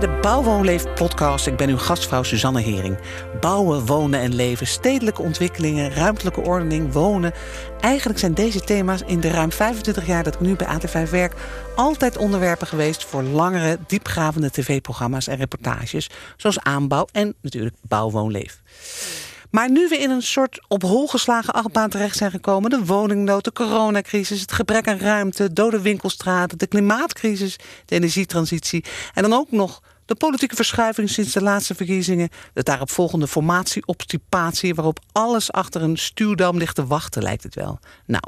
bij de Bouwwoonleef podcast. Ik ben uw gastvrouw Suzanne Hering. Bouwen, wonen en leven, stedelijke ontwikkelingen, ruimtelijke ordening, wonen. Eigenlijk zijn deze thema's in de ruim 25 jaar dat ik nu bij AT5 werk... altijd onderwerpen geweest voor langere, diepgravende tv-programma's en reportages... zoals aanbouw en natuurlijk bouwwoonleef. Maar nu we in een soort op hol geslagen achtbaan terecht zijn gekomen... de woningnood, de coronacrisis, het gebrek aan ruimte... dode winkelstraten, de klimaatcrisis, de energietransitie... en dan ook nog de politieke verschuiving sinds de laatste verkiezingen... de daaropvolgende formatie-obstipatie... waarop alles achter een stuwdam ligt te wachten, lijkt het wel. Nou,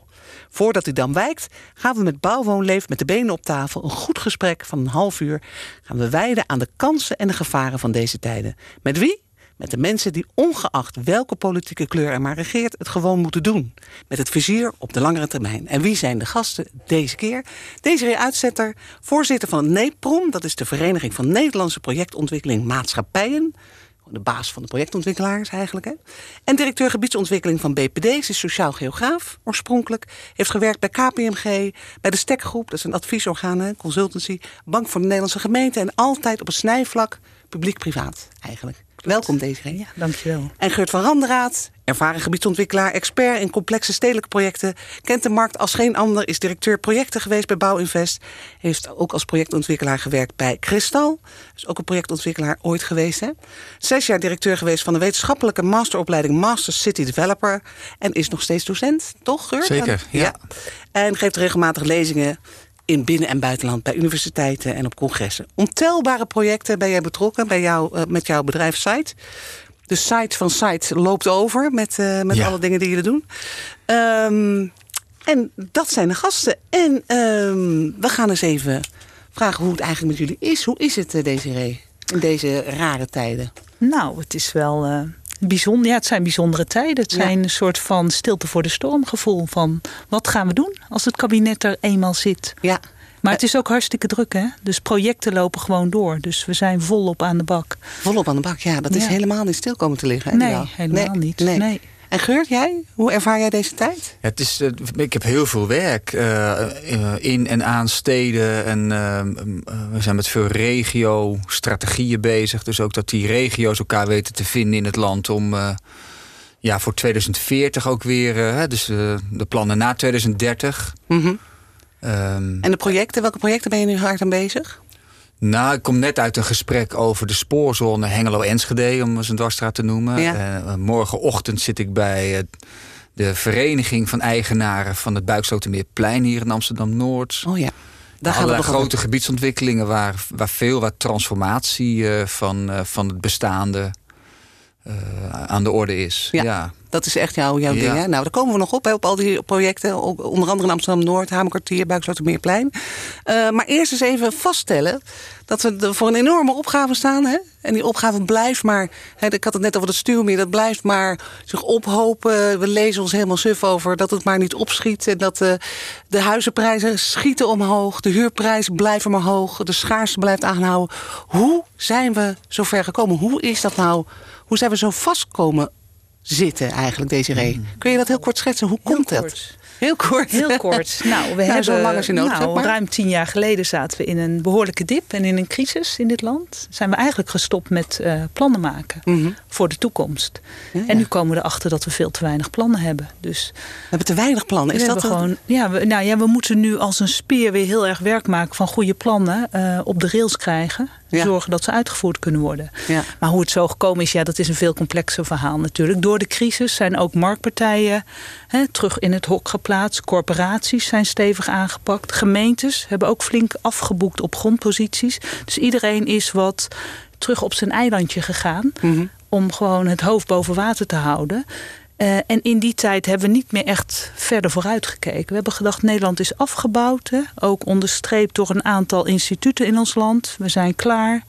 voordat die dam wijkt, gaan we met Bouwwoonleef met de benen op tafel... een goed gesprek van een half uur gaan we wijden aan de kansen en de gevaren van deze tijden. Met wie? Met de mensen die ongeacht welke politieke kleur er maar regeert... het gewoon moeten doen. Met het vizier op de langere termijn. En wie zijn de gasten deze keer? Deze Uitzetter, voorzitter van het NEPROM... dat is de Vereniging van Nederlandse Projectontwikkeling Maatschappijen... De baas van de projectontwikkelaars eigenlijk. Hè? En directeur gebiedsontwikkeling van BPD. Ze is sociaal geograaf oorspronkelijk. Heeft gewerkt bij KPMG, bij de Stekgroep. Dat is een adviesorgaan, consultancy. Bank voor de Nederlandse gemeente. En altijd op een snijvlak publiek-privaat eigenlijk. Welkom Desiree. Ja, dankjewel. En Geurt van Randeraad, ervaren gebiedsontwikkelaar, expert in complexe stedelijke projecten, kent de markt als geen ander, is directeur projecten geweest bij Bouwinvest, heeft ook als projectontwikkelaar gewerkt bij Kristal, is ook een projectontwikkelaar ooit geweest. Hè? Zes jaar directeur geweest van de wetenschappelijke masteropleiding Master City Developer en is nog steeds docent, toch Geurt? Zeker, ja. En geeft regelmatig lezingen in binnen- en buitenland, bij universiteiten en op congressen. Ontelbare projecten ben jij betrokken bij jou, uh, met jouw bedrijf Site. De site van Site loopt over met, uh, met alle dingen die jullie doen. Um, en dat zijn de gasten. En um, we gaan eens even vragen hoe het eigenlijk met jullie is. Hoe is het, uh, Desiree, in deze rare tijden? Nou, het is wel uh, bijzonder. Ja, het zijn bijzondere tijden. Het zijn een soort van stilte voor de storm gevoel. Van wat gaan we doen als het kabinet er eenmaal zit? Ja. Maar het is ook hartstikke druk, hè? Dus projecten lopen gewoon door. Dus we zijn volop aan de bak. Volop aan de bak, ja. Dat is Ja. helemaal niet stil komen te liggen. hè, Nee, helemaal niet. Nee. En Geurt, jij? Hoe ervaar jij deze tijd? Ja, het is, eh, ik heb heel veel werk eh, eh, in en aan steden. En we zijn met veel regio-strategieën bezig. Dus ook dat die regio's elkaar weten te vinden in het land om ja, voor 2040 ook weer. hè, dus de plannen na 2030. Mhm. Ehm, En de projecten, welke projecten ben je nu hard aan bezig? Nou, ik kom net uit een gesprek over de spoorzone Hengelo-Enschede, om eens een dwarsstraat te noemen. Ja. Eh, morgenochtend zit ik bij eh, de vereniging van eigenaren van het Buikslotermeerplein hier in Amsterdam-Noord. Oh ja. Daar gaan we grote gebiedsontwikkelingen waar, waar veel wat transformatie eh, van, van het bestaande aan de orde is. Ja. ja. Dat is echt jouw, jouw Ja. ding, hè? Nou, daar komen we nog op, hè, op al die projecten. Onder andere in Amsterdam-Noord, Hamerkwartier, Buikslotermeerplein. Eh maar eerst eens even vaststellen dat we voor een enorme opgave staan. Hè? En die opgave blijft maar... Hè, ik had het net over het stuurmeer. Dat blijft maar zich ophopen. We lezen ons helemaal suf over dat het maar niet opschiet. En dat eh, de huizenprijzen schieten omhoog. De huurprijzen blijven maar hoog. De schaarste blijft aanhouden. Hoe zijn we zo ver gekomen? Hoe is dat nou? Hoe zijn we zo vast komen zitten eigenlijk, Desiree? Kun je dat heel kort schetsen? Hoe komt dat? kort. Heel kort. Heel kort. Nou, we Nou, hebben zo lang als je nodig nou, hebt, maar. ruim tien jaar geleden zaten we in een behoorlijke dip en in een crisis in dit land. Zijn we eigenlijk gestopt met eh, plannen maken Mhm. voor de toekomst. Ja, ja. En nu komen we erachter dat we veel te weinig plannen hebben. Dus We hebben te weinig plannen. Is we dat gewoon, ja, we, nou ja, we moeten nu als een speer weer heel erg werk maken van goede plannen eh, op de rails krijgen. Ja. Zorgen dat ze uitgevoerd kunnen worden. Ja. Maar hoe het zo gekomen is, ja, dat is een veel complexer verhaal natuurlijk. Door de crisis zijn ook marktpartijen hè, terug in het hok geplaatst. Corporaties zijn stevig aangepakt. Gemeentes hebben ook flink afgeboekt op grondposities. Dus iedereen is wat terug op zijn eilandje gegaan. Mhm. Om gewoon het hoofd boven water te houden. Eh, en in die tijd hebben we niet meer echt verder vooruit gekeken. We hebben gedacht, Nederland is afgebouwd. Hè? Ook onderstreept door een aantal instituten in ons land. We zijn klaar.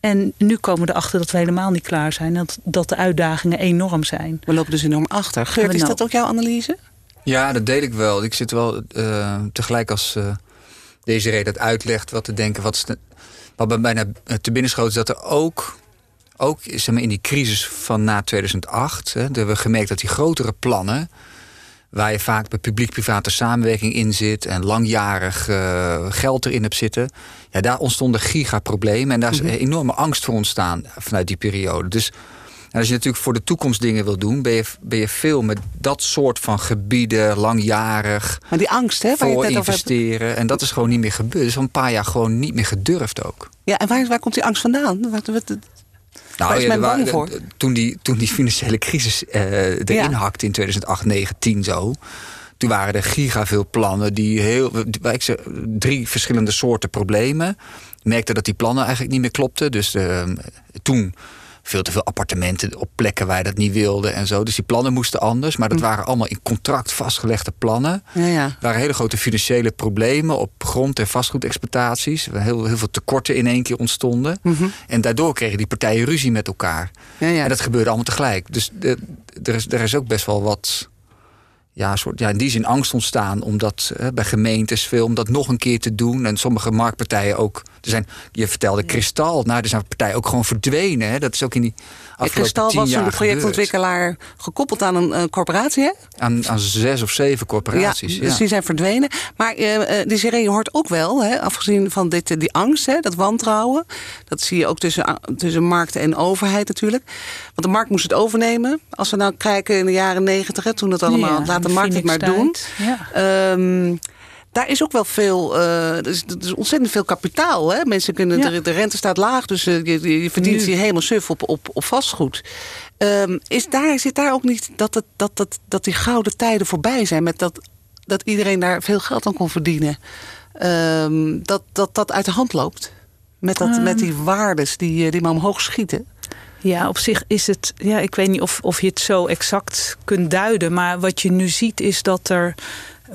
En nu komen we erachter dat we helemaal niet klaar zijn. Dat, dat de uitdagingen enorm zijn. We lopen dus enorm achter. Geurt, is nou- dat ook jouw analyse? Ja, dat deel ik wel. Ik zit wel eh, tegelijk als eh, deze reden dat uitlegt wat te denken. Wat, wat bij bijna te binnen schoot is dat er ook, ook zeg maar, in die crisis van na 2008... Hè, hebben we gemerkt dat die grotere plannen... waar je vaak bij publiek-private samenwerking in zit en langjarig uh, geld erin hebt zitten, ja, daar ontstonden gigaproblemen en daar is mm enorme angst voor ontstaan vanuit die periode. Dus en als je natuurlijk voor de toekomst dingen wil doen, ben je, ben je veel met dat soort van gebieden, langjarig. Maar die angst, hè? Waar voor je investeren. En dat is gewoon niet meer gebeurd. is al een paar jaar gewoon niet meer gedurfd ook. Ja, en waar, waar komt die angst vandaan? Wat, wat, nou, bang voor? Toen die, toen die financiële crisis uh, erin ja. hakte in 2008, 9, 10 zo toen waren er giga veel plannen die heel. Ik zeg, drie verschillende soorten problemen. Merkte dat die plannen eigenlijk niet meer klopten. Dus uh, toen veel te veel appartementen op plekken waar je dat niet wilde en zo. Dus die plannen moesten anders. Maar dat hm. waren allemaal in contract vastgelegde plannen. Ja, ja. Er waren hele grote financiële problemen op grond- en vastgoedexploitaties. Heel, heel veel tekorten in één keer ontstonden. Mhm. En daardoor kregen die partijen ruzie met elkaar. Ja, ja. En dat gebeurde allemaal tegelijk. Dus de, er, is, er is ook best wel wat ja, soort, ja, in die zin angst ontstaan. Omdat hè, bij gemeentes veel om dat nog een keer te doen. En sommige marktpartijen ook. Er zijn, je vertelde kristal. Nou, er zijn partijen ook gewoon verdwenen. Hè. Dat is ook in die Kristal was een projectontwikkelaar gekoppeld aan een uh, corporatie, hè? Aan, aan zes of zeven corporaties, ja. Dus die zijn verdwenen. Maar uh, die serie hoort ook wel, hè, afgezien van dit, die angst, hè, dat wantrouwen. Dat zie je ook tussen, tussen markten en overheid natuurlijk. Want de markt moest het overnemen. Als we nou kijken in de jaren negentig, toen het allemaal... laat de markt het maar doen. Ja. Um, daar is ook wel veel, uh, er, is, er, is, ontzettend veel kapitaal. Hè? Mensen kunnen, de, de, rente staat laag, dus uh, je, je, verdient je helemaal suf op, op, op vastgoed. Um, is daar, zit daar ook niet dat, het, dat, dat, dat die gouden tijden voorbij zijn, met dat, dat iedereen daar veel geld aan kon verdienen? Um, dat, dat dat uit de hand loopt? Met, dat, um, met die waardes die, eh, die maar omhoog schieten? Ja, op zich is het. Ja, ik weet niet of, of je het zo exact kunt duiden. Maar wat je nu ziet is dat er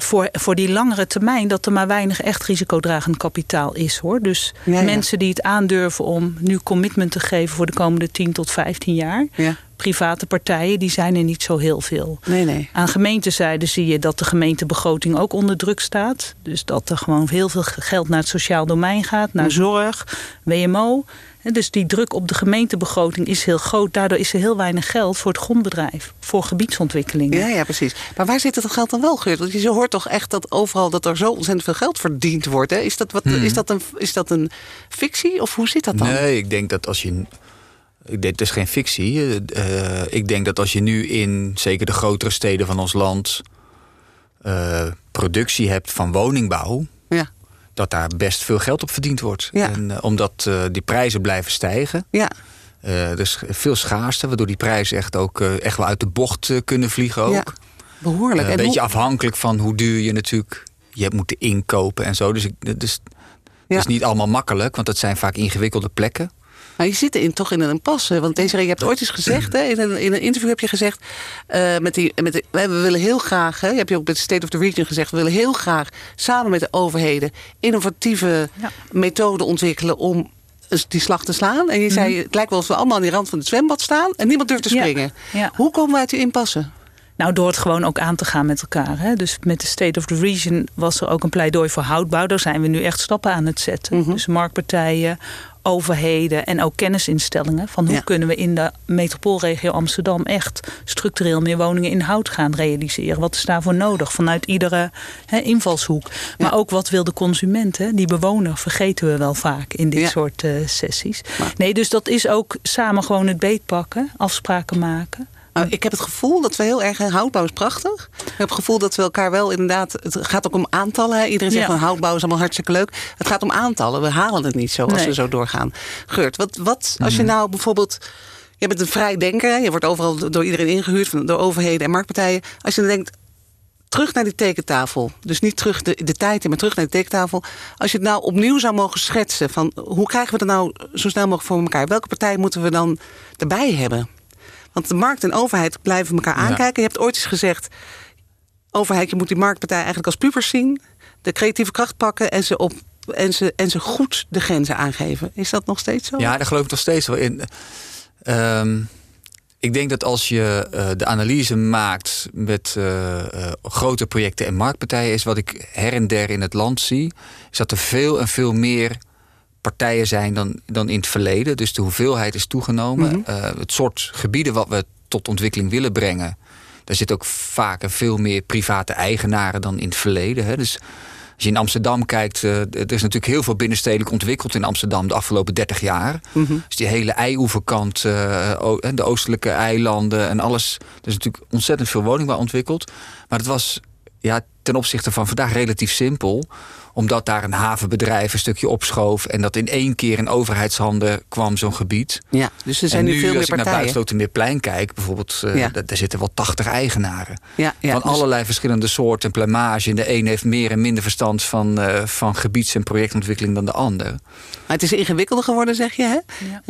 voor, voor die langere termijn dat er maar weinig echt risicodragend kapitaal is hoor. Dus mensen die het aandurven om nu commitment te geven voor de komende 10 tot 15 jaar. Ja. Private partijen, die zijn er niet zo heel veel. Nee, nee. Aan gemeentezijde zie je dat de gemeentebegroting ook onder druk staat. Dus dat er gewoon heel veel geld naar het sociaal domein gaat, naar mhm. zorg, WMO. Dus die druk op de gemeentebegroting is heel groot. Daardoor is er heel weinig geld voor het grondbedrijf. Voor gebiedsontwikkelingen. Ja, ja precies. Maar waar zit het geld dan wel, Geurt? Want je hoort toch echt dat overal dat er zo ontzettend veel geld verdiend wordt. Hè? Is, dat wat, hmm. is, dat een, is dat een fictie? Of hoe zit dat dan? Nee, ik denk dat als je... Dit is geen fictie. Uh, ik denk dat als je nu in zeker de grotere steden van ons land... Uh, productie hebt van woningbouw dat daar best veel geld op verdiend wordt. Ja. En, uh, omdat uh, die prijzen blijven stijgen. Ja. Uh, dus veel schaarste, waardoor die prijzen echt, ook, echt wel uit de bocht kunnen vliegen ook. Ja, behoorlijk. een beetje afhankelijk van hoe duur je natuurlijk je hebt moeten inkopen en zo. Dus, ik, dus het is niet allemaal makkelijk, want het zijn vaak ingewikkelde plekken. Maar je zit in, toch in een impasse. Want deze je hebt ooit eens gezegd, hè, in, een, in een interview heb je gezegd... Uh, met die, met de, we willen heel graag, hè, je hebt je ook de State of the Region gezegd... we willen heel graag samen met de overheden innovatieve ja. methoden ontwikkelen... om die slag te slaan. En je zei, mhm. het lijkt wel of we allemaal aan die rand van het zwembad staan... en niemand durft te springen. Ja. Ja. Hoe komen we uit die impasse? Nou, door het gewoon ook aan te gaan met elkaar. Hè. Dus met de State of the Region was er ook een pleidooi voor houtbouw. Daar zijn we nu echt stappen aan het zetten. Mm -hmm. Dus marktpartijen, overheden en ook kennisinstellingen. Van hoe kunnen we in de metropoolregio Amsterdam echt structureel meer woningen in hout gaan realiseren. Wat is daarvoor nodig vanuit iedere invalshoek. Maar ook wat wil de consument, hè? die bewoner, vergeten we wel vaak in dit soort uh, sessies. Nee, dus dat is ook samen gewoon het beet pakken, afspraken maken. Nou, ik heb het gevoel dat we heel erg... Houtbouw is prachtig. Ik heb het gevoel dat we elkaar wel inderdaad... Het gaat ook om aantallen. Iedereen zegt van houtbouw is allemaal hartstikke leuk. Het gaat om aantallen. We halen het niet zo als we zo doorgaan. Geurt, wat, wat als je mhm. nou bijvoorbeeld... Je bent een vrij denker. Je wordt overal door iedereen ingehuurd. Door overheden en marktpartijen. Als je dan denkt... Terug naar die tekentafel. Dus niet terug de, de tijd in, maar terug naar de tekentafel. Als je het nou opnieuw zou mogen schetsen. Van hoe krijgen we het nou zo snel mogelijk voor elkaar? Welke partij moeten we dan erbij hebben? Want de markt en overheid blijven elkaar aankijken. Je hebt ooit eens gezegd... overheid, je moet die marktpartij eigenlijk als pubers zien... de creatieve kracht pakken en ze, op, en ze, en ze goed de grenzen aangeven. Is dat nog steeds zo? Ja, daar geloof ik nog steeds wel in. Um, ik denk dat als je uh, de analyse maakt met uh, uh, grote projecten en marktpartijen... is wat ik her en der in het land zie... is dat er veel en veel meer partijen zijn dan, dan in het verleden. Dus de hoeveelheid is toegenomen. Mhm. Eh, het soort gebieden wat we tot ontwikkeling willen brengen... daar zit ook vaak veel meer private eigenaren dan in het verleden. Hè. Dus als je in Amsterdam kijkt, uh, er is natuurlijk heel veel binnenstedelijk ontwikkeld in Amsterdam de afgelopen 30 jaar. Mm Dus die hele eioeverkant, uh, de oostelijke eilanden en alles. Er is natuurlijk ontzettend veel woningbouw ontwikkeld. Maar het was ja, ten opzichte van vandaag relatief simpel omdat daar een havenbedrijf een stukje opschoof... en dat in één keer in overheidshanden kwam zo'n gebied. Ja, dus er zijn nu, nu, veel meer als ik partijen. naar plein kijk, bijvoorbeeld... Uh, Ja. daar, daar zitten wel 80 eigenaren. Ja, ja, van dus- allerlei verschillende soorten plumage. En de een heeft meer en minder verstand van, eh, van gebieds- en projectontwikkeling dan de ander. Maar het is ingewikkelder geworden, zeg je, hè?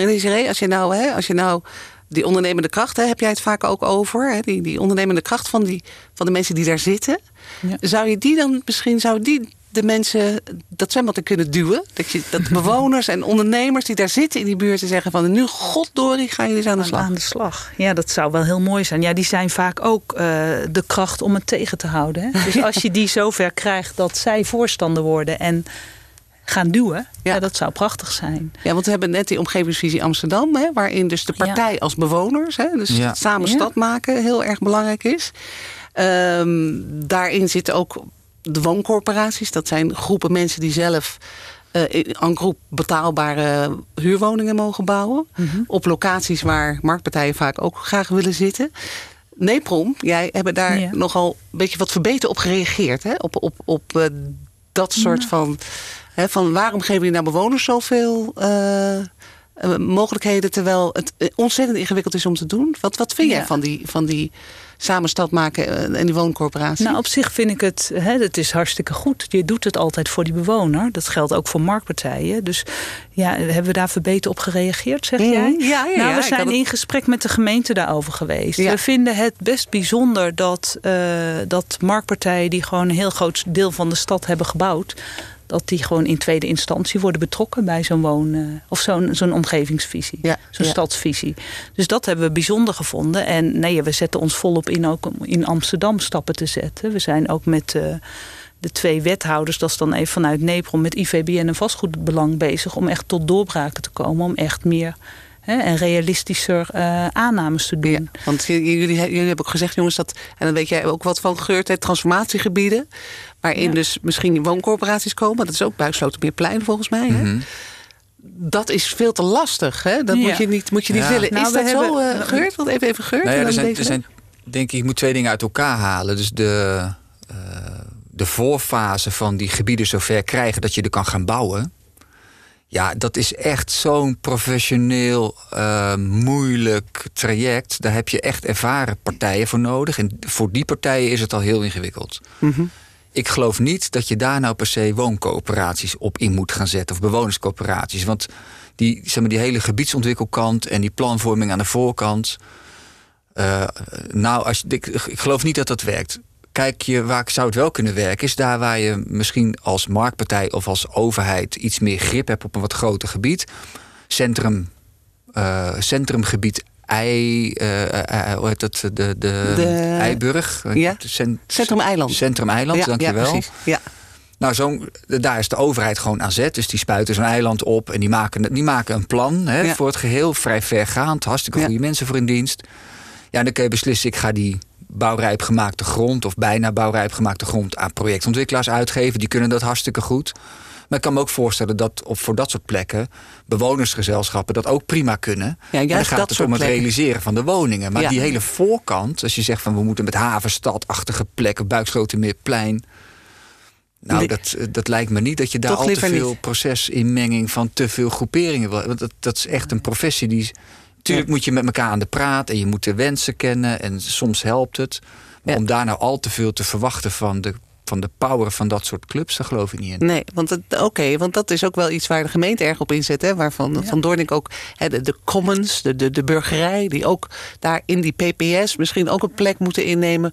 Ja. Als je nou, hè, als je nou die ondernemende kracht, hè, heb jij het vaak ook over, hè, die, die ondernemende kracht van, die, van de mensen die daar zitten. Ja. Zou je die dan misschien, zou die de mensen dat zwembad in kunnen duwen? Dat, je, dat bewoners en ondernemers die daar zitten in die buurt te zeggen van nu, goddorie, gaan jullie eens aan de slag. Aan de slag. Ja, dat zou wel heel mooi zijn. Ja, die zijn vaak ook eh, de kracht om het tegen te houden. Hè? Dus als je die zover krijgt dat zij voorstander worden en gaan duwen, Ja. ja. dat zou prachtig zijn. Ja, want we hebben net die omgevingsvisie Amsterdam, hè, waarin dus de partij als bewoners, hè, dus Ja. samen Ja. stad maken, heel erg belangrijk is. Ehm, daarin zitten ook de wooncorporaties. Dat zijn groepen mensen die zelf eh, een groep betaalbare huurwoningen mogen bouwen. Op locaties waar marktpartijen vaak ook graag willen zitten. Neprom, jij hebt daar Ja. nogal een beetje wat verbeterd op gereageerd. Hè? Op, op, op eh, dat soort van, hè, van... waarom geven jullie nou bewoners zoveel eh, eh, mogelijkheden... terwijl het eh, ontzettend ingewikkeld is om te doen? Wat, wat vind jij Ja. van die, van die samen stad maken eh, en die wooncorporatie? Nou, op zich vind ik het, hè, het is hartstikke goed. Je doet het altijd voor die bewoner. Dat geldt ook voor marktpartijen. Dus ja, hebben we daar verbeterd op gereageerd, zeg Mhm. jij? Ja, ja, nou, ja, we ik zijn het- in gesprek met de gemeente daarover geweest. Ja. We vinden het best bijzonder dat, eh, dat marktpartijen... die gewoon een heel groot deel van de stad hebben gebouwd... dat die gewoon in tweede instantie worden betrokken bij zo'n woon... eh, of zo'n zo'n omgevingsvisie, Ja, zo'n ja. stadsvisie. Dus dat hebben we bijzonder gevonden. En nee, we zetten ons volop in ook om in Amsterdam stappen te zetten. We zijn ook met eh, de twee wethouders, dat is dan even vanuit Nepron... met IVBN en vastgoedbelang bezig om echt tot doorbraken te komen. Om echt meer en realistischer eh, aannames te doen. Ja, want jullie, jullie hebben ook gezegd, jongens, dat, en dan weet jij ook wat van hè, transformatiegebieden. Waarin Ja. dus misschien wooncorporaties komen. Dat is ook Buikslotermeerplein volgens mij. Hè? Mhm. Dat is veel te lastig. Hè? Dat Ja. moet je niet, moet je niet Ja. willen. Nou, is dat zo hebben- eh, gehoord? Want even, even gehoord. Nou ja, er zijn, deze- er zijn, denk ik, je moet twee dingen uit elkaar halen. Dus de, eh, de voorfase van die gebieden zover krijgen dat je er kan gaan bouwen. Ja, dat is echt zo'n professioneel, eh, moeilijk traject. Daar heb je echt ervaren partijen voor nodig. En voor die partijen is het al heel ingewikkeld. Mhm. Ik geloof niet dat je daar nou per se wooncoöperaties op in moet gaan zetten. Of bewonerscoöperaties. Want die, zeg maar, die hele gebiedsontwikkelkant en die planvorming aan de voorkant. eh, nou, als, ik, ik geloof niet dat dat werkt. Kijk je waar zou het wel kunnen werken, is daar waar je misschien als marktpartij of als overheid iets meer grip hebt op een wat groter gebied. Centrum, eh, centrumgebied Ei, eh, hoe heet dat? De, de, De- Eiburg. Ja. Cent- Centrum Eiland. Centrum Eiland, ja, dankjewel. Ja, precies. Ja. Nou, zo'n, daar is de overheid gewoon aan zet. Dus die spuiten zo'n eiland op en die maken, die maken een plan hè, Ja. voor het geheel. Vrij vergaand, hartstikke goede mensen voor in dienst. Ja, en dan kun je beslissen, ik ga die bouwrijp gemaakte grond... of bijna bouwrijp gemaakte grond aan projectontwikkelaars uitgeven. Die kunnen dat hartstikke goed. Maar ik kan me ook voorstellen dat op, voor dat soort plekken... bewonersgezelschappen dat ook prima kunnen. Ja, dan gaat dat het om het realiseren van de woningen. Maar Ja. die hele voorkant, als je zegt van... we moeten met havenstadachtige plekken, Buikslotermeerplein... Nou, Nee. dat, dat lijkt me niet dat je daar Toch al te veel niet. procesinmenging van te veel groeperingen wil. Want dat, dat is echt een professie die. Tuurlijk moet je met elkaar aan de praat en je moet de wensen kennen en soms helpt het. Maar Ja. om daar nou al te veel te verwachten van de, van de power van dat soort clubs, daar geloof ik niet in. Nee, want het- oké, want dat is ook wel iets waar de gemeente erg op inzet. Hè, waarvan Van Doornik ook hè, de, de commons, de, de, de burgerij, die ook daar in die PPS misschien ook een plek moeten innemen.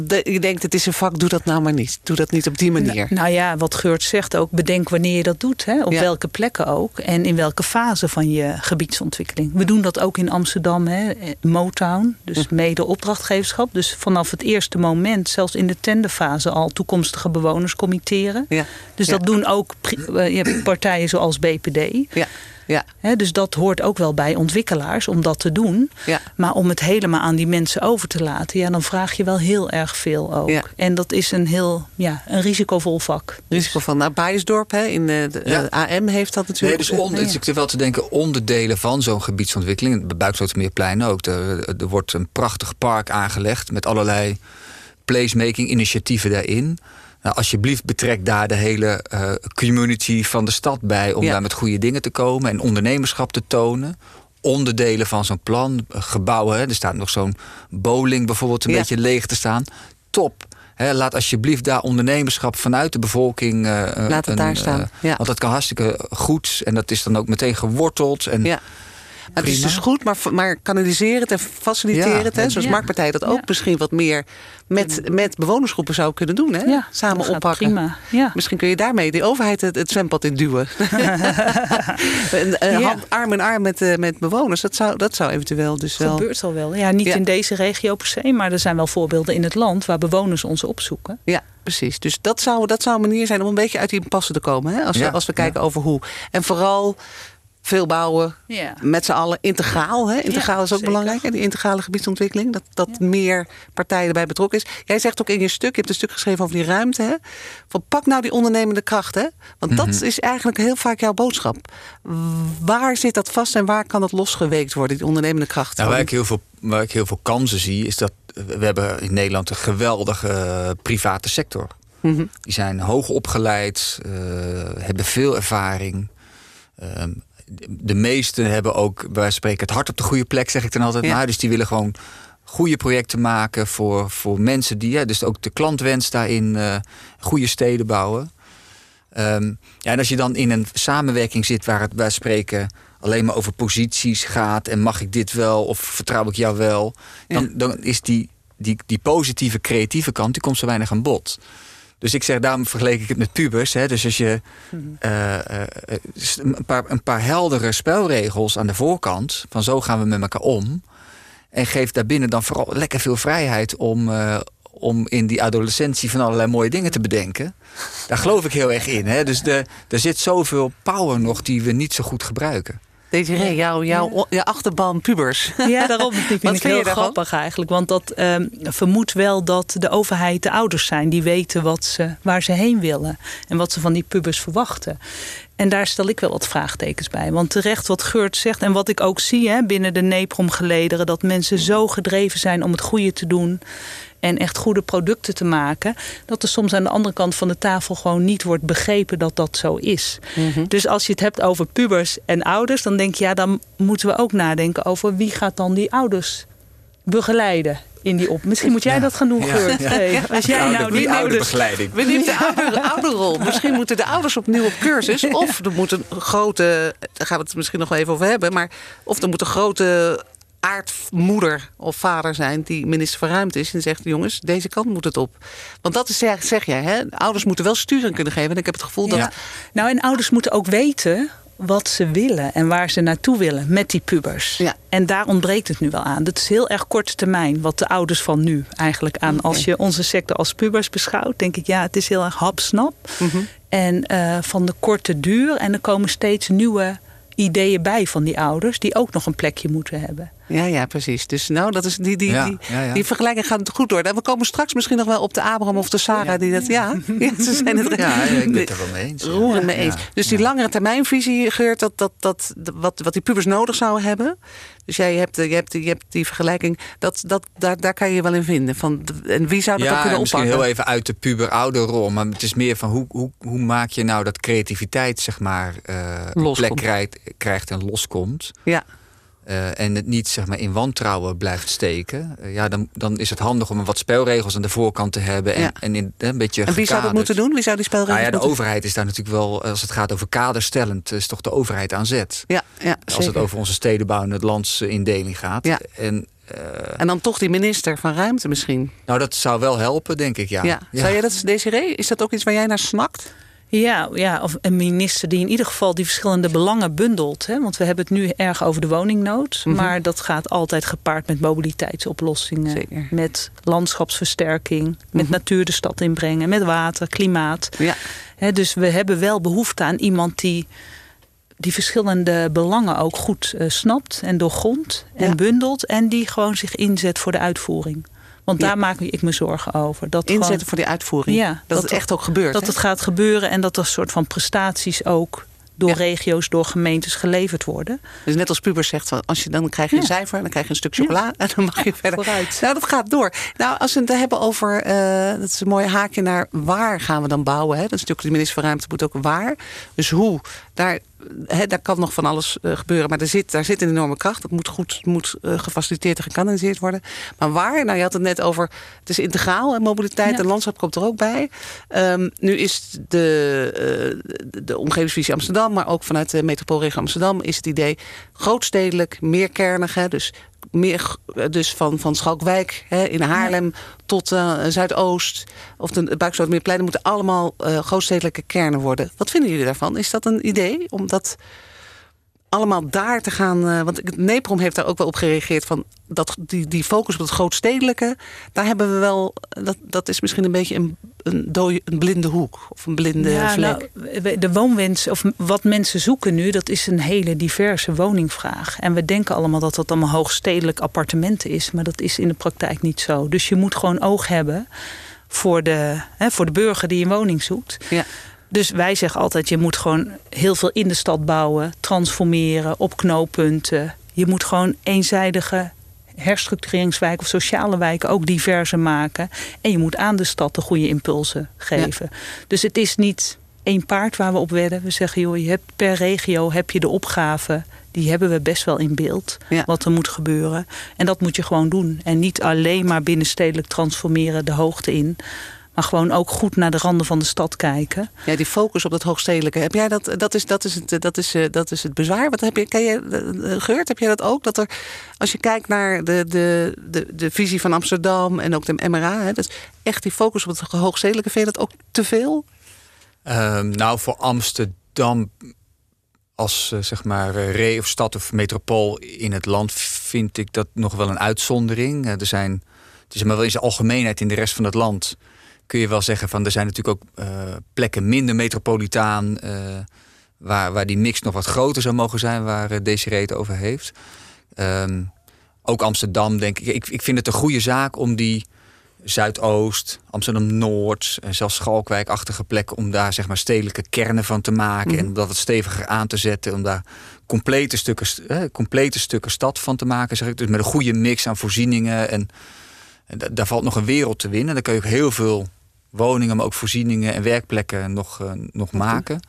De, je denkt, het is een vak, doe dat nou maar niet. Doe dat niet op die manier. Nou, nou ja, wat Geurt zegt ook, bedenk wanneer je dat doet. Hè? Op Ja. welke plekken ook. En in welke fase van je gebiedsontwikkeling. We doen dat ook in Amsterdam, hè? Motown. Dus mede opdrachtgeverschap. Dus vanaf het eerste moment, zelfs in de tenderfase al, toekomstige bewoners committeren. Ja. Dus Ja. dat doen ook eh, partijen zoals BPD. Ja. Ja. dus dat hoort ook wel bij ontwikkelaars om dat te doen. Ja. Maar om het helemaal aan die mensen over te laten, ja, dan vraag je wel heel erg veel ook. Ja. En dat is een heel ja, een risicovol vak. Risico van nou, Bijesdorp hè, in de, de Ja. AM heeft dat Nee, natuurlijk. dus onder, ik zit wel te denken, onderdelen van zo'n gebiedsontwikkeling, bij Buikslotermeerplein ook. Er, er wordt een prachtig park aangelegd met allerlei placemaking initiatieven daarin. Nou, alsjeblieft betrek daar de hele eh, community van de stad bij om Ja. daar met goede dingen te komen en ondernemerschap te tonen. Onderdelen van zo'n plan, eh, gebouwen. Hè. Er staat nog zo'n bowling bijvoorbeeld een Ja. beetje leeg te staan. Top. Hè, laat alsjeblieft daar ondernemerschap vanuit de bevolking. eh, Laat het een, daar staan, ja. Want dat kan hartstikke goed. En dat is dan ook meteen geworteld. En Ja. Maar het is dus goed, maar, maar kanaliseren het en faciliteren Ja, het. Hè, zoals Ja. Marktpartij dat ook misschien wat meer met, met bewonersgroepen zou kunnen doen. Hè? Samen dat oppakken. Prima. Ja. Misschien kun je daarmee de overheid het, het zwembad in duwen. hand, arm in arm met, eh, met bewoners. Dat zou, dat zou eventueel dus wel... gebeurt al wel. Ja, niet in deze regio per se, maar er zijn wel voorbeelden in het land waar bewoners ons opzoeken. Ja, precies. Dus dat zou, dat zou een manier zijn om een beetje uit die impasse te komen. Hè? Als, we, Ja, als we kijken over hoe. En vooral veel bouwen, Ja. met z'n allen integraal. Hè? Integraal Ja, is ook zeker. belangrijk, hè? die integrale gebiedsontwikkeling. Dat, dat meer partijen erbij betrokken is. Jij zegt ook in je stuk, je hebt een stuk geschreven over die ruimte. Hè? Van pak nou die ondernemende kracht. Hè? Want dat Mhm. is eigenlijk heel vaak jouw boodschap. Waar zit dat vast en waar kan dat losgeweekt worden, die ondernemende kracht? Nou, waar, ik heel veel, waar ik heel veel kansen zie, is dat we hebben in Nederland een geweldige private sector. Mhm. Die zijn hoog opgeleid, eh, hebben veel ervaring. Ehm, de meesten hebben ook, van spreken, het hart op de goede plek, zeg ik dan altijd Ja. maar. Dus die willen gewoon goede projecten maken voor, voor mensen die, ja, dus ook de klantwens daarin, eh, goede steden bouwen. Ehm, ja, en als je dan in een samenwerking zit waar het bij spreken alleen maar over posities gaat en mag ik dit wel of vertrouw ik jou wel, dan, Ja. dan is die, die, die positieve creatieve kant die komt zo weinig aan bod. Dus ik zeg, daarom vergeleek ik het met pubers. Hè. Dus als je eh, eh, eh, een, paar, een paar heldere spelregels aan de voorkant, van zo gaan we met elkaar om. En geef daarbinnen dan vooral lekker veel vrijheid om, eh, om in die adolescentie van allerlei mooie dingen te bedenken. Daar geloof ik heel erg in. Hè. Dus de, er zit zoveel power nog die we niet zo goed gebruiken. Desiree, jouw, jouw, jouw achterban pubers. Ja, daarom dat vind Wat ik vind heel grappig eigenlijk. Want dat ehm, vermoedt wel dat de overheid de ouders zijn. Die weten wat ze, waar ze heen willen. En wat ze van die pubers verwachten. En daar stel ik wel wat vraagtekens bij. Want terecht wat Geurt zegt en wat ik ook zie hè, binnen de NEPROM-gelederen... dat mensen zo gedreven zijn om het goede te doen... en echt goede producten te maken... dat er soms aan de andere kant van de tafel gewoon niet wordt begrepen dat dat zo is. Dus als je het hebt over pubers en ouders... dan denk je, ja, dan moeten we ook nadenken over... wie gaat dan die ouders begeleiden in die op. Misschien moet jij Ja. dat gaan doen. Geurt. Ja. Hey, als jij nou die die oude ouders... begeleiding. We nemen de oude, oude rol. Misschien moeten de ouders opnieuw op cursus. Of er moet een grote, daar gaan we het misschien nog wel even over hebben. Maar of er moet een grote aardmoeder of vader zijn die minister van Ruimte is. En zegt, jongens, deze kant moet het op. Want dat is, zeg, zeg jij, hè? ouders moeten wel sturing kunnen geven. En ik heb het gevoel dat... Nou, en ouders moeten ook weten wat ze willen en waar ze naartoe willen met die pubers. Ja. En daar ontbreekt het nu wel aan. Dat is heel erg korte termijn wat de ouders van nu eigenlijk aan. Als je onze sector als pubers beschouwt, denk ik ja, het is heel erg hapsnap. En eh, van de korte duur. En er komen steeds nieuwe ideeën bij van die ouders, die ook nog een plekje moeten hebben. Ja, ja, precies. Dus nou, dat is die, die, Ja, die, ja, ja. die vergelijking gaat goed door. En we komen straks misschien nog wel op de Abraham of de Sarah. Die dat, ja, ja, ze zijn het Ja, ja, ik ben het er wel mee eens. roerend mee eens. Dus die ja. langere termijnvisie, Geurt, dat, dat, dat, wat, wat die pubers nodig zouden hebben. Dus jij hebt, je hebt, je hebt die vergelijking, dat, dat, daar, daar kan je je wel in vinden. Van, en wie zou dat ook Ja, kunnen misschien oppakken? heel even uit de puber-ouder-rol. Maar het is meer van hoe, hoe, hoe maak je nou dat creativiteit zeg maar, eh, Loskomt. plek krijgt, krijgt en loskomt. Ja, eh, en het niet zeg maar, in wantrouwen blijft steken. Eh, ja, dan, dan is het handig om wat spelregels aan de voorkant te hebben. En, Ja. en in, eh, een beetje en wie zou dat moeten doen? Wie zou die spelregels Nou ja, de moeten overheid is daar natuurlijk wel, als het gaat over kaderstellend, is toch de overheid aan zet. Ja, ja Als het over onze stedenbouw en het landsindeling gaat. Ja. En En dan toch die minister van Ruimte misschien. nou, dat zou wel helpen, denk ik. Ja. Ja. Ja. Zou jij dat, Desiree, is dat ook iets waar jij naar snakt? Ja, ja, of een minister die in ieder geval die verschillende belangen bundelt. Hè? Want we hebben het nu erg over de woningnood. Mhm. Maar dat gaat altijd gepaard met mobiliteitsoplossingen. Zeker. Met landschapsversterking. Met natuur de stad inbrengen. Met water, klimaat. Ja. Hè, dus we hebben wel behoefte aan iemand die die verschillende belangen ook goed uh, snapt en doorgrondt en bundelt. En die gewoon zich inzet voor de uitvoering. Want daar maak ik me zorgen over. Dat Inzetten voor die uitvoering. Ja, dat, dat het echt ook gebeurt. Dat het gaat gebeuren en dat er soort van prestaties ook door regio's, door gemeentes geleverd worden. Dus net als pubers zegt, als je, dan krijg je een cijfer... dan krijg je een stuk chocola en dan mag je verder. Vooruit. Nou, dat gaat door. Nou, als we het hebben over... Uh, dat is een mooi haakje naar waar gaan we dan bouwen. Hè? Dat is natuurlijk de minister van Ruimte moet ook waar. Dus hoe, daar daar kan nog van alles uh, gebeuren. Maar er zit, daar zit een enorme kracht. Dat moet goed moet, uh, gefaciliteerd en gekanaliseerd worden. Maar waar? Nou, je had het net over... Het is integraal en mobiliteit en landschap komt er ook bij. Um, nu is de, uh, de omgevingsvisie Amsterdam... maar ook vanuit de metropoolregio Amsterdam... is het idee grootstedelijk, meerkernig. Hè, dus meer dus van, van Schalkwijk hè, in Haarlem tot uh, Zuidoost of de Buikstad moeten allemaal uh, grootstedelijke kernen worden. Wat vinden jullie daarvan? Is dat een idee om dat allemaal daar te gaan. Uh, want Neprom heeft daar ook wel op gereageerd van dat die, die focus op het grootstedelijke, daar hebben we wel. Dat, dat is misschien een beetje een, een, dode, een blinde hoek of een blinde ja, vlek. Nou, de woonwens, of wat mensen zoeken nu, dat is een hele diverse woningvraag. En we denken allemaal dat dat allemaal hoogstedelijk appartementen is, maar dat is in de praktijk niet zo. Dus je moet gewoon oog hebben voor de, hè, voor de burger die een woning zoekt. Ja. Dus wij zeggen altijd, je moet gewoon heel veel in de stad bouwen, transformeren, op knooppunten. Je moet gewoon eenzijdige herstructureringswijken of sociale wijken ook diverser maken. En je moet aan de stad de goede impulsen geven. Dus het is niet één paard waar we op wedden. We zeggen, joh, je hebt per regio heb je de opgave. Die hebben we best wel in beeld. Wat er moet gebeuren. En dat moet je gewoon doen. En niet alleen maar binnenstedelijk transformeren de hoogte in. Maar gewoon ook goed naar de randen van de stad kijken. Ja, die focus op dat hoogstedelijke. Heb jij dat? Dat is, dat is, het, dat is, eh, dat is het bezwaar. Wat heb je, kan je, eh, eh, Geurt, heb jij dat ook? Dat er, als je kijkt naar de, de, de, de visie van Amsterdam en ook de MRA, hè, dat is echt die focus op het hoogstedelijke, vind je dat ook te veel? Ehm, nou, voor Amsterdam als zeg maar re of stad of metropool in het land vind ik dat nog wel een uitzondering. er zijn, het is maar wel in zijn algemeenheid in de rest van het land kun je wel zeggen van er zijn natuurlijk ook uh, plekken minder metropolitaan. Uh, waar, waar die mix nog wat groter zou mogen zijn, waar uh, Desiree het over heeft. Um, ook Amsterdam, denk ik. ik. Ik vind het een goede zaak om die Zuidoost, Amsterdam-Noord en zelfs Schalkwijk-achtige plekken... om daar zeg maar stedelijke kernen van te maken... Mhm. en om dat wat steviger aan te zetten... om daar complete stukken, eh, complete stukken stad van te maken. Zeg ik. Dus met een goede mix aan voorzieningen. En, en daar valt nog een wereld te winnen. Daar kun je ook heel veel woningen, maar ook voorzieningen en werkplekken nog, uh, nog maken.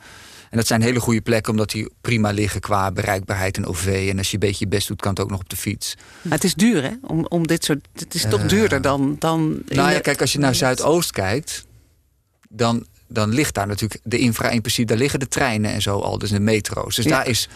En dat zijn hele goede plekken, omdat die prima liggen qua bereikbaarheid en OV. En als je een beetje je best doet, kan het ook nog op de fiets. Maar het is duur, hè? Om, om dit soort. Het is toch uh, duurder dan. dan nou ja, kijk, als je naar Zuidoost kijkt, dan, dan ligt daar natuurlijk de infra in principe. Daar liggen de treinen en zo al, dus de metro's. Dus daar is.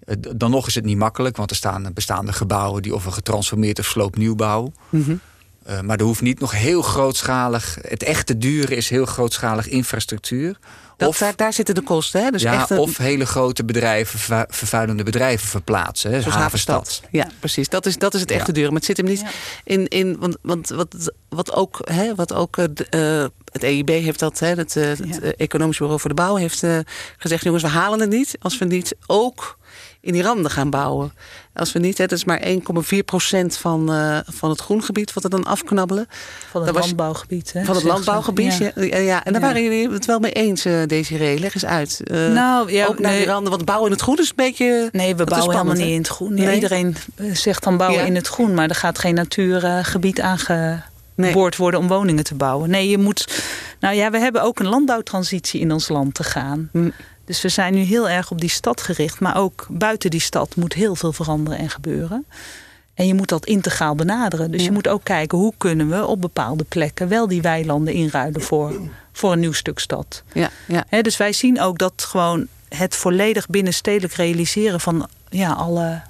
Eh, dan nog is het niet makkelijk, want er staan bestaande gebouwen die of een getransformeerd of sloopnieuwbouw. Mm uh, maar er hoeft niet nog heel grootschalig... Het echte dure is heel grootschalig infrastructuur. Dat, of, daar, daar, zitten de kosten, hè? Dus ja, of hele grote bedrijven, vervuilende bedrijven verplaatsen. Hè? Zoals Havenstad. Ja, precies. Dat is, dat is het echte ja. dure. Maar het zit hem niet in... in want, want wat, wat ook, hè, wat ook uh, het EIB heeft dat... Hè, het, het Economisch Bureau voor de Bouw heeft gezegd... jongens, we halen het niet als we niet ook in die randen gaan bouwen. Als we niet, hè, dat is maar 1,4 procent van, uh, van het groengebied wat we dan afknabbelen. Van het landbouwgebied. Hè, van het landbouwgebied, ja. ja. ja. En daar waren jullie het wel mee eens, uh, Desiree. Leg eens uit. Uh, nou, ja, ook naar nee, die randen, want bouwen in het groen is een beetje... Nee, we bouwen helemaal niet in het groen. Nee. Iedereen zegt dan bouwen in het groen, maar er gaat geen natuurgebied aangeboord worden om woningen te bouwen. Nee, je moet... Nou ja, we hebben ook een landbouwtransitie in ons land te gaan. Hm. Dus we zijn nu heel erg op die stad gericht. Maar ook buiten die stad moet heel veel veranderen en gebeuren. En je moet dat integraal benaderen. Dus je moet ook kijken hoe kunnen we op bepaalde plekken wel die weilanden inruilen voor, voor een nieuw stuk stad. Ja, ja. dus wij zien ook dat gewoon het volledig binnenstedelijk realiseren van ja, alle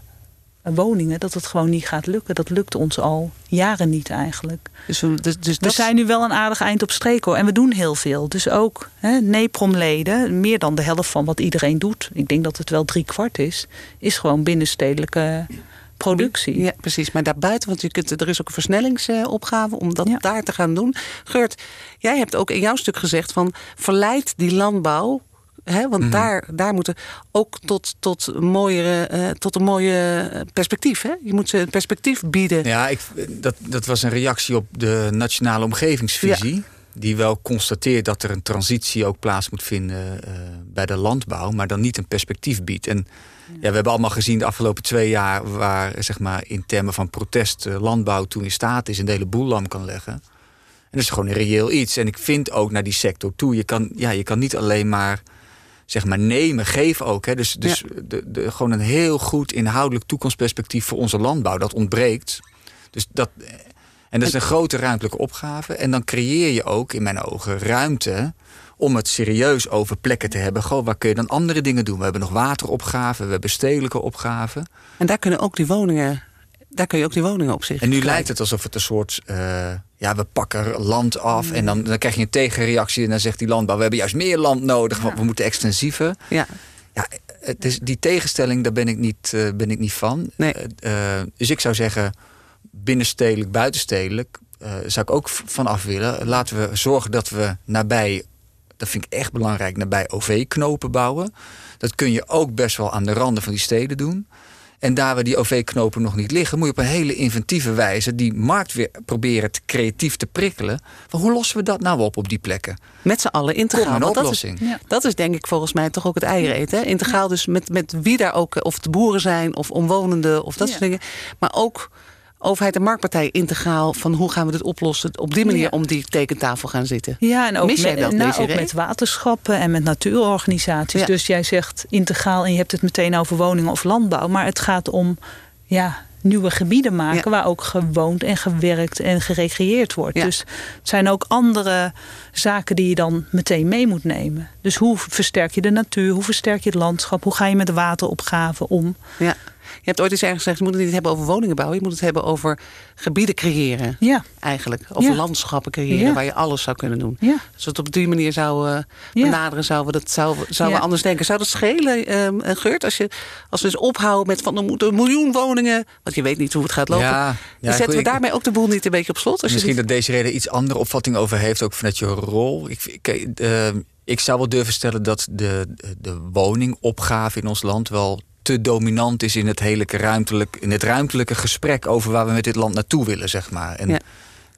woningen, dat het gewoon niet gaat lukken. Dat lukt ons al jaren niet eigenlijk. Dus, we, dus, dus we zijn nu wel een aardig eind op streek hoor. En we doen heel veel. Dus ook NEPROM-leden, meer dan de helft van wat iedereen doet. Ik denk dat het wel drie kwart is. Is gewoon binnenstedelijke productie. Ja, precies. Maar daarbuiten, want je kunt, er is ook een versnellingsopgave om dat daar te gaan doen. Geurt, jij hebt ook in jouw stuk gezegd van verleid die landbouw Hè, want Mhm. daar, daar moeten ook tot, tot, mooiere, eh, tot een mooie perspectief. Hè? Je moet ze een perspectief bieden. Ja, ik, dat, dat was een reactie op de nationale omgevingsvisie. Die wel constateert dat er een transitie ook plaats moet vinden eh, bij de landbouw, maar dan niet een perspectief biedt. En ja, we hebben allemaal gezien de afgelopen twee jaar waar zeg maar, in termen van protest eh, landbouw toen in staat is een hele boel lam kan leggen. En dat is gewoon een reëel iets. En ik vind ook naar die sector toe, je kan, ja, je kan niet alleen maar zeg maar nemen, geven ook. Hè. Dus, dus de, de, gewoon een heel goed inhoudelijk toekomstperspectief voor onze landbouw, dat ontbreekt. Dus dat, en dat is een grote ruimtelijke opgave. En dan creëer je ook, in mijn ogen, ruimte om het serieus over plekken te hebben. Goh, waar kun je dan andere dingen doen? We hebben nog wateropgaven, we hebben stedelijke opgaven. En daar kunnen ook die woningen, daar kun je ook die woningen op zich. En nu lijkt het alsof het een soort, eh, ja, we pakken land af. En dan, dan krijg je een tegenreactie en dan zegt die landbouw, we hebben juist meer land nodig, want we moeten extensiever. Ja, Ja, het is, die tegenstelling, daar ben ik niet, eh, ben ik niet van. Nee. Eh, dus ik zou zeggen, binnenstedelijk, buitenstedelijk, zou ik ook van af willen. Laten we zorgen dat we nabij, dat vind ik echt belangrijk, nabij OV-knopen bouwen. Dat kun je ook best wel aan de randen van die steden doen. En daar waar die OV-knopen nog niet liggen, moet je op een hele inventieve wijze die markt weer proberen te creatief te prikkelen. Van hoe lossen we dat nou op op die plekken? met z'n allen Kom integraal. een want dat is. Ja. dat is denk ik volgens mij toch ook het eieren eten. hè? Integraal dus met, met wie daar ook, of het boeren zijn of omwonenden of dat Ja. soort dingen. Maar ook overheid en marktpartij integraal van hoe gaan we dit oplossen. Op die manier Ja. om die tekentafel gaan zitten. Ja, en ook, Mis jij met, dat, nou, ook met waterschappen en met natuurorganisaties. Ja. Dus jij zegt integraal en je hebt het meteen over woningen of landbouw. Maar het gaat om ja, nieuwe gebieden maken Ja. waar ook gewoond en gewerkt en gerecreëerd wordt. Ja. Dus het zijn ook andere zaken die je dan meteen mee moet nemen. Dus hoe versterk je de natuur, hoe versterk je het landschap, hoe ga je met de wateropgave om? Ja. Je hebt ooit eens ergens gezegd, je moet het niet hebben over woningen bouwen. Je moet het hebben over gebieden creëren. Ja, Eigenlijk. Over Ja. landschappen creëren Ja. waar je alles zou kunnen doen. ja. Als we het op die manier zouden Ja. benaderen, zouden we, dat, zouden, we- zouden we anders denken. Zou dat schelen, ehm, eh, Geurt? Als, je, als we dus ophouden met van er moeten een miljoen woningen. Want je weet niet hoe het gaat lopen. Ja, Dan zetten we daarmee ook de boel niet een beetje op slot. Als je Misschien ziet- dat deze reden iets andere opvatting over heeft, ook vanuit je rol. Ik, ik, eh, ik zou wel durven stellen dat de, de woningopgave in ons land wel te dominant is in het hele ruimtelijk, in het ruimtelijke gesprek over waar we met dit land naartoe willen, zeg maar. En Ja. ik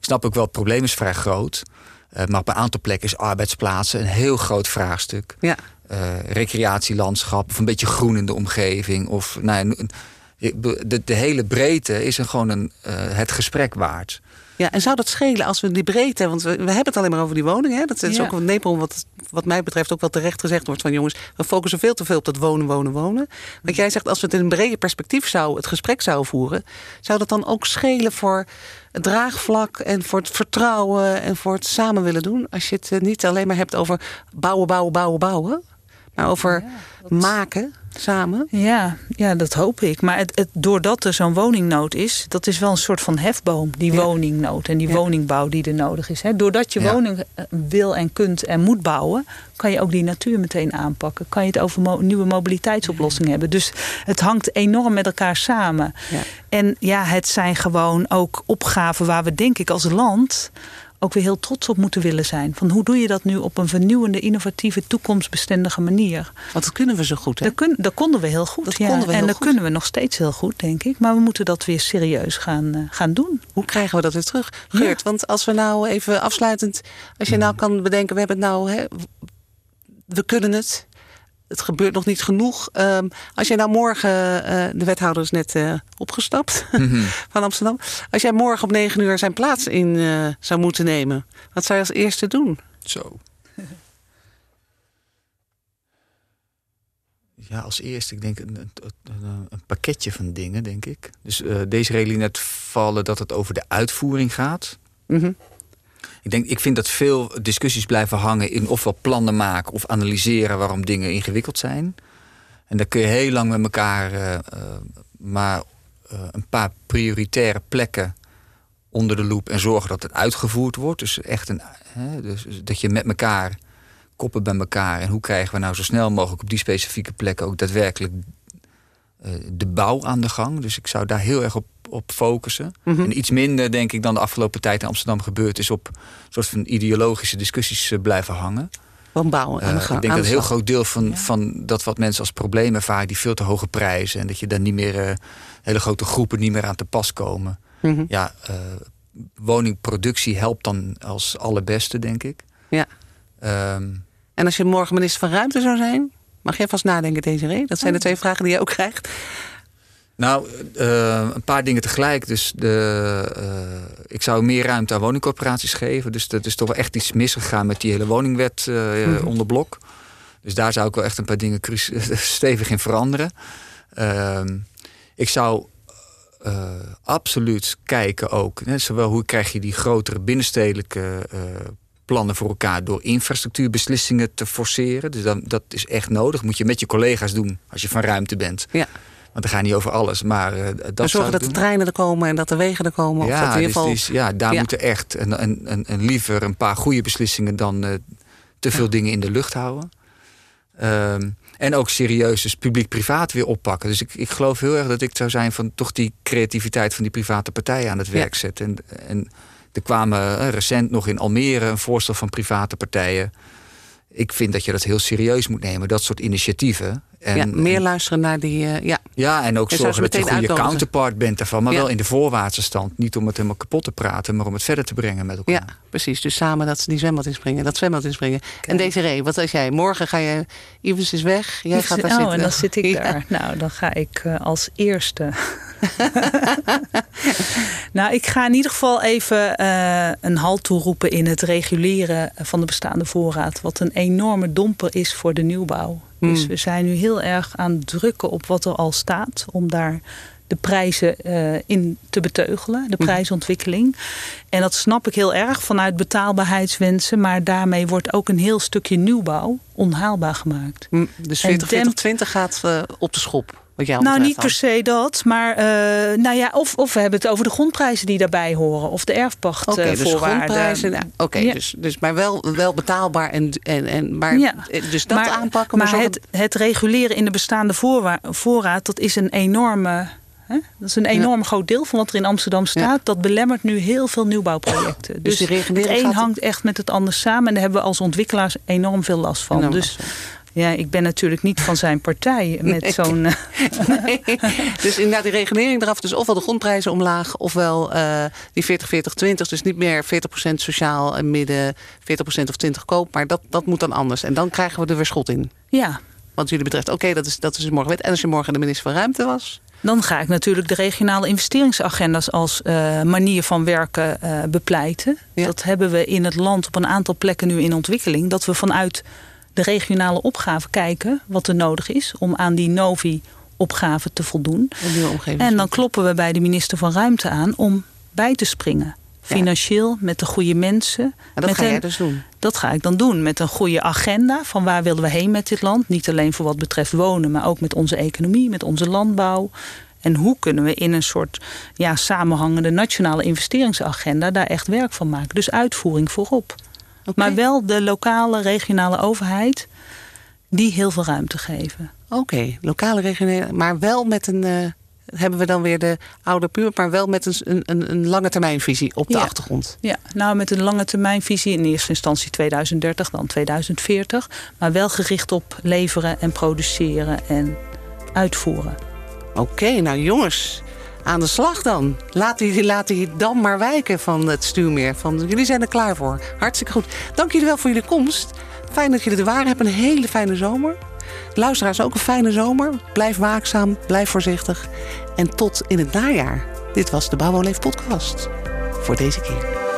snap ook wel, het probleem is vrij groot. Eh, maar op een aantal plekken is arbeidsplaatsen een heel groot vraagstuk. ja. Eh, recreatielandschap of een beetje groen in de omgeving. Of nou, ja, een- de, de hele breedte is een, gewoon een, eh, het gesprek waard. Ja, en zou dat schelen als we die breedte... want we, we hebben het alleen maar over die woningen. Hè? Dat is Ja. ook een nepel wat, wat mij betreft ook wel terecht gezegd wordt van... jongens, we focussen veel te veel op dat wonen, wonen, wonen. Want jij zegt, als we het in een breder perspectief zou, het gesprek zouden voeren... zou dat dan ook schelen voor het draagvlak en voor het vertrouwen... en voor het samen willen doen? Als je het eh, niet alleen maar hebt over bouwen, bouwen, bouwen, bouwen... maar over maken samen. Ja, ja, dat hoop ik. Maar het, het, doordat er zo'n woningnood is, dat is wel een soort van hefboom, die Ja. woningnood en die Ja. woningbouw die er nodig is. Hè. Doordat je woning eh, wil en kunt en moet bouwen, kan je ook die natuur meteen aanpakken. Kan je het over mo- nieuwe mobiliteitsoplossingen hebben. Dus het hangt enorm met elkaar samen. Ja. En ja, het zijn gewoon ook opgaven waar we denk ik als land ook weer heel trots op moeten willen zijn. Van hoe doe je dat nu op een vernieuwende, innovatieve, toekomstbestendige manier? Want dat kunnen we zo goed, hè? Dat, kun, dat konden we heel goed. Dat ja. konden we en heel dat goed. kunnen we nog steeds heel goed, denk ik. Maar we moeten dat weer serieus gaan, eh, gaan doen. Hoe krijgen we dat weer terug? Geurt, want als we nou even afsluitend... als je nou kan bedenken, we hebben het nou... Hè, we kunnen het. Het gebeurt nog niet genoeg. Ehm, als jij nou morgen... eh, de wethouder is net eh, opgestapt van Amsterdam. Als jij morgen om negen uur zijn plaats in eh, zou moeten nemen... wat zou je als eerste doen? Zo. Ja, als eerste, ik denk een, een, een- pakketje van dingen, denk ik. Dus deze regel net vallen dat het over de uitvoering gaat. Mhm. Ik, denk, ik vind dat veel discussies blijven hangen in ofwel plannen maken of analyseren waarom dingen ingewikkeld zijn. En daar kun je heel lang met elkaar eh, eh, maar eh, een paar prioritaire plekken onder de loep en zorgen dat het uitgevoerd wordt. Dus echt een, hè, dus dat je met elkaar koppen bij elkaar en hoe krijgen we nou zo snel mogelijk op die specifieke plekken ook daadwerkelijk de bouw aan de gang. Dus ik zou daar heel erg op, op focussen. Mhm. En iets minder, denk ik, dan de afgelopen tijd in Amsterdam gebeurd is op soort van ideologische discussies eh, blijven hangen. Gewoon bouwen aan de gang. ik denk dat een heel groot deel van, van dat wat mensen als probleem ervaren, die veel te hoge prijzen. En dat je daar niet meer eh, hele grote groepen niet meer aan te pas komen. Mhm. Ja, eh, woningproductie helpt dan als allerbeste, denk ik. Ja. Ehm, En als je morgen minister van Ruimte zou zijn, mag jij vast nadenken, Desiree? Dat zijn de twee vragen die je ook krijgt. Nou, eh, een paar dingen tegelijk. Dus de, eh, ik zou meer ruimte aan woningcorporaties geven. Dus dat is toch wel echt iets misgegaan met die hele woningwet eh, Mhm. onder blok. Dus daar zou ik wel echt een paar dingen stevig in veranderen. Ehm, ik zou absoluut kijken ook. Hè, zowel hoe krijg je die grotere binnenstedelijke plannen voor elkaar door infrastructuurbeslissingen te forceren. Dus dan, dat is echt nodig. Moet je met je collega's doen als je van ruimte bent. Ja. Want dan gaat niet over alles. Maar eh, dat en zorgen dat de treinen er komen en dat de wegen er komen. of dat Ja, in ieder dus, geval... dus, ja, daar Ja. moeten echt en, en, en, en liever een paar goede beslissingen dan eh, te veel dingen in de lucht houden. Ehm, en ook serieus dus publiek-privaat weer oppakken. Dus ik, ik geloof heel erg dat ik zou zijn van toch die creativiteit van die private partijen aan het werk zetten. En, en er kwamen eh, recent nog in Almere een voorstel van private partijen. Ik vind dat je dat heel serieus moet nemen, dat soort initiatieven. En, ja, meer en- luisteren naar die... eh, ja. ja, en ook zorgen dat je een goede counterpart bent daarvan. Maar Ja. wel in de voorwaartse stand. Niet om het helemaal kapot te praten, maar om het verder te brengen met elkaar. ja, precies. Dus samen dat ze die zwembad inspringen, dat zwembad inspringen. En Desiree, wat als jij? Morgen ga je... Ivens is weg, jij gaat daar oh, zitten. en dan zit ik Ja. daar. Nou, dan ga ik eh, als eerste. nou, ik ga in ieder geval even eh, een halt toeroepen in het reguleren van de bestaande voorraad. Wat een enorme domper is voor de nieuwbouw. Dus Mm. we zijn nu heel erg aan het drukken op wat er al staat. Om daar de prijzen eh, in te beteugelen, de Mm. prijsontwikkeling. En dat snap ik heel erg vanuit betaalbaarheidswensen. Maar daarmee wordt ook een heel stukje nieuwbouw onhaalbaar gemaakt. Hm, Dus En 40, 40, dempt- 20 gaat eh, op de schop. Wat Nou, niet per se dat. Maar eh, nou ja, of, of we hebben het over de grondprijzen die daarbij horen. Of de Oké, erfpachtvoorwaarden. dus grondprijzen. nou, Oké, Ja. dus, dus maar wel, wel betaalbaar. En, en, en, maar, Ja. Dus dat maar, aanpakken. Maar, zorgen- het, het reguleren in de bestaande voorraad, dat is een enorme. Hè? Dat is een enorm groot deel van wat er in Amsterdam staat. Dat belemmert nu heel veel nieuwbouwprojecten. Dus Dus, het een hangt echt met het ander samen. En daar hebben we als ontwikkelaars enorm veel last van. Enorm dus ja, ik ben natuurlijk niet van zijn partij met Nee. zo'n. eh, Nee. Dus inderdaad, die regulering eraf. Dus ofwel de grondprijzen omlaag, ofwel eh, die 40, 40, 20. Dus niet meer 40% sociaal en midden, 40% of 20 koop. Maar dat, dat moet dan anders. En dan krijgen we er weer schot in. ja, Wat jullie betreft, oké, dat, is, dat is morgen wet. En als je morgen de minister van Ruimte was. Dan ga ik natuurlijk de regionale investeringsagenda's als eh, manier van werken eh, bepleiten. Ja. Dat hebben we in het land op een aantal plekken nu in ontwikkeling. Dat we vanuit de regionale opgave kijken wat er nodig is om aan die Novi-opgave te voldoen. En dan kloppen we bij de minister van Ruimte aan om bij te springen. Financieel, met de goede mensen. En dat met ga jij een- dus doen. dat ga ik dan doen met een goede agenda van waar willen we heen met dit land. Niet alleen voor wat betreft wonen, maar ook met onze economie, met onze landbouw. En hoe kunnen we in een soort ja, samenhangende nationale investeringsagenda daar echt werk van maken. Dus uitvoering voorop. Maar wel de lokale, regionale overheid die heel veel ruimte geven. Oké, lokale regionale, maar wel met een. eh, hebben we dan weer de oude puur, maar wel met een, een, een lange termijnvisie op de Ja. achtergrond. Ja, nou met een lange termijnvisie, in eerste instantie 2030, dan 2040. Maar wel gericht op leveren en produceren en uitvoeren. Oké, nou jongens, aan de slag dan. Laat die, laat die dam maar wijken van het stuurmeer. Van, jullie zijn er klaar voor. Hartstikke goed. Dank jullie wel voor jullie komst. Fijn dat jullie er waren. Heb een hele fijne zomer. Luisteraars ook een fijne zomer. Blijf waakzaam, blijf voorzichtig. En tot in het najaar. Dit was de Bouw en Leef podcast. Voor deze keer.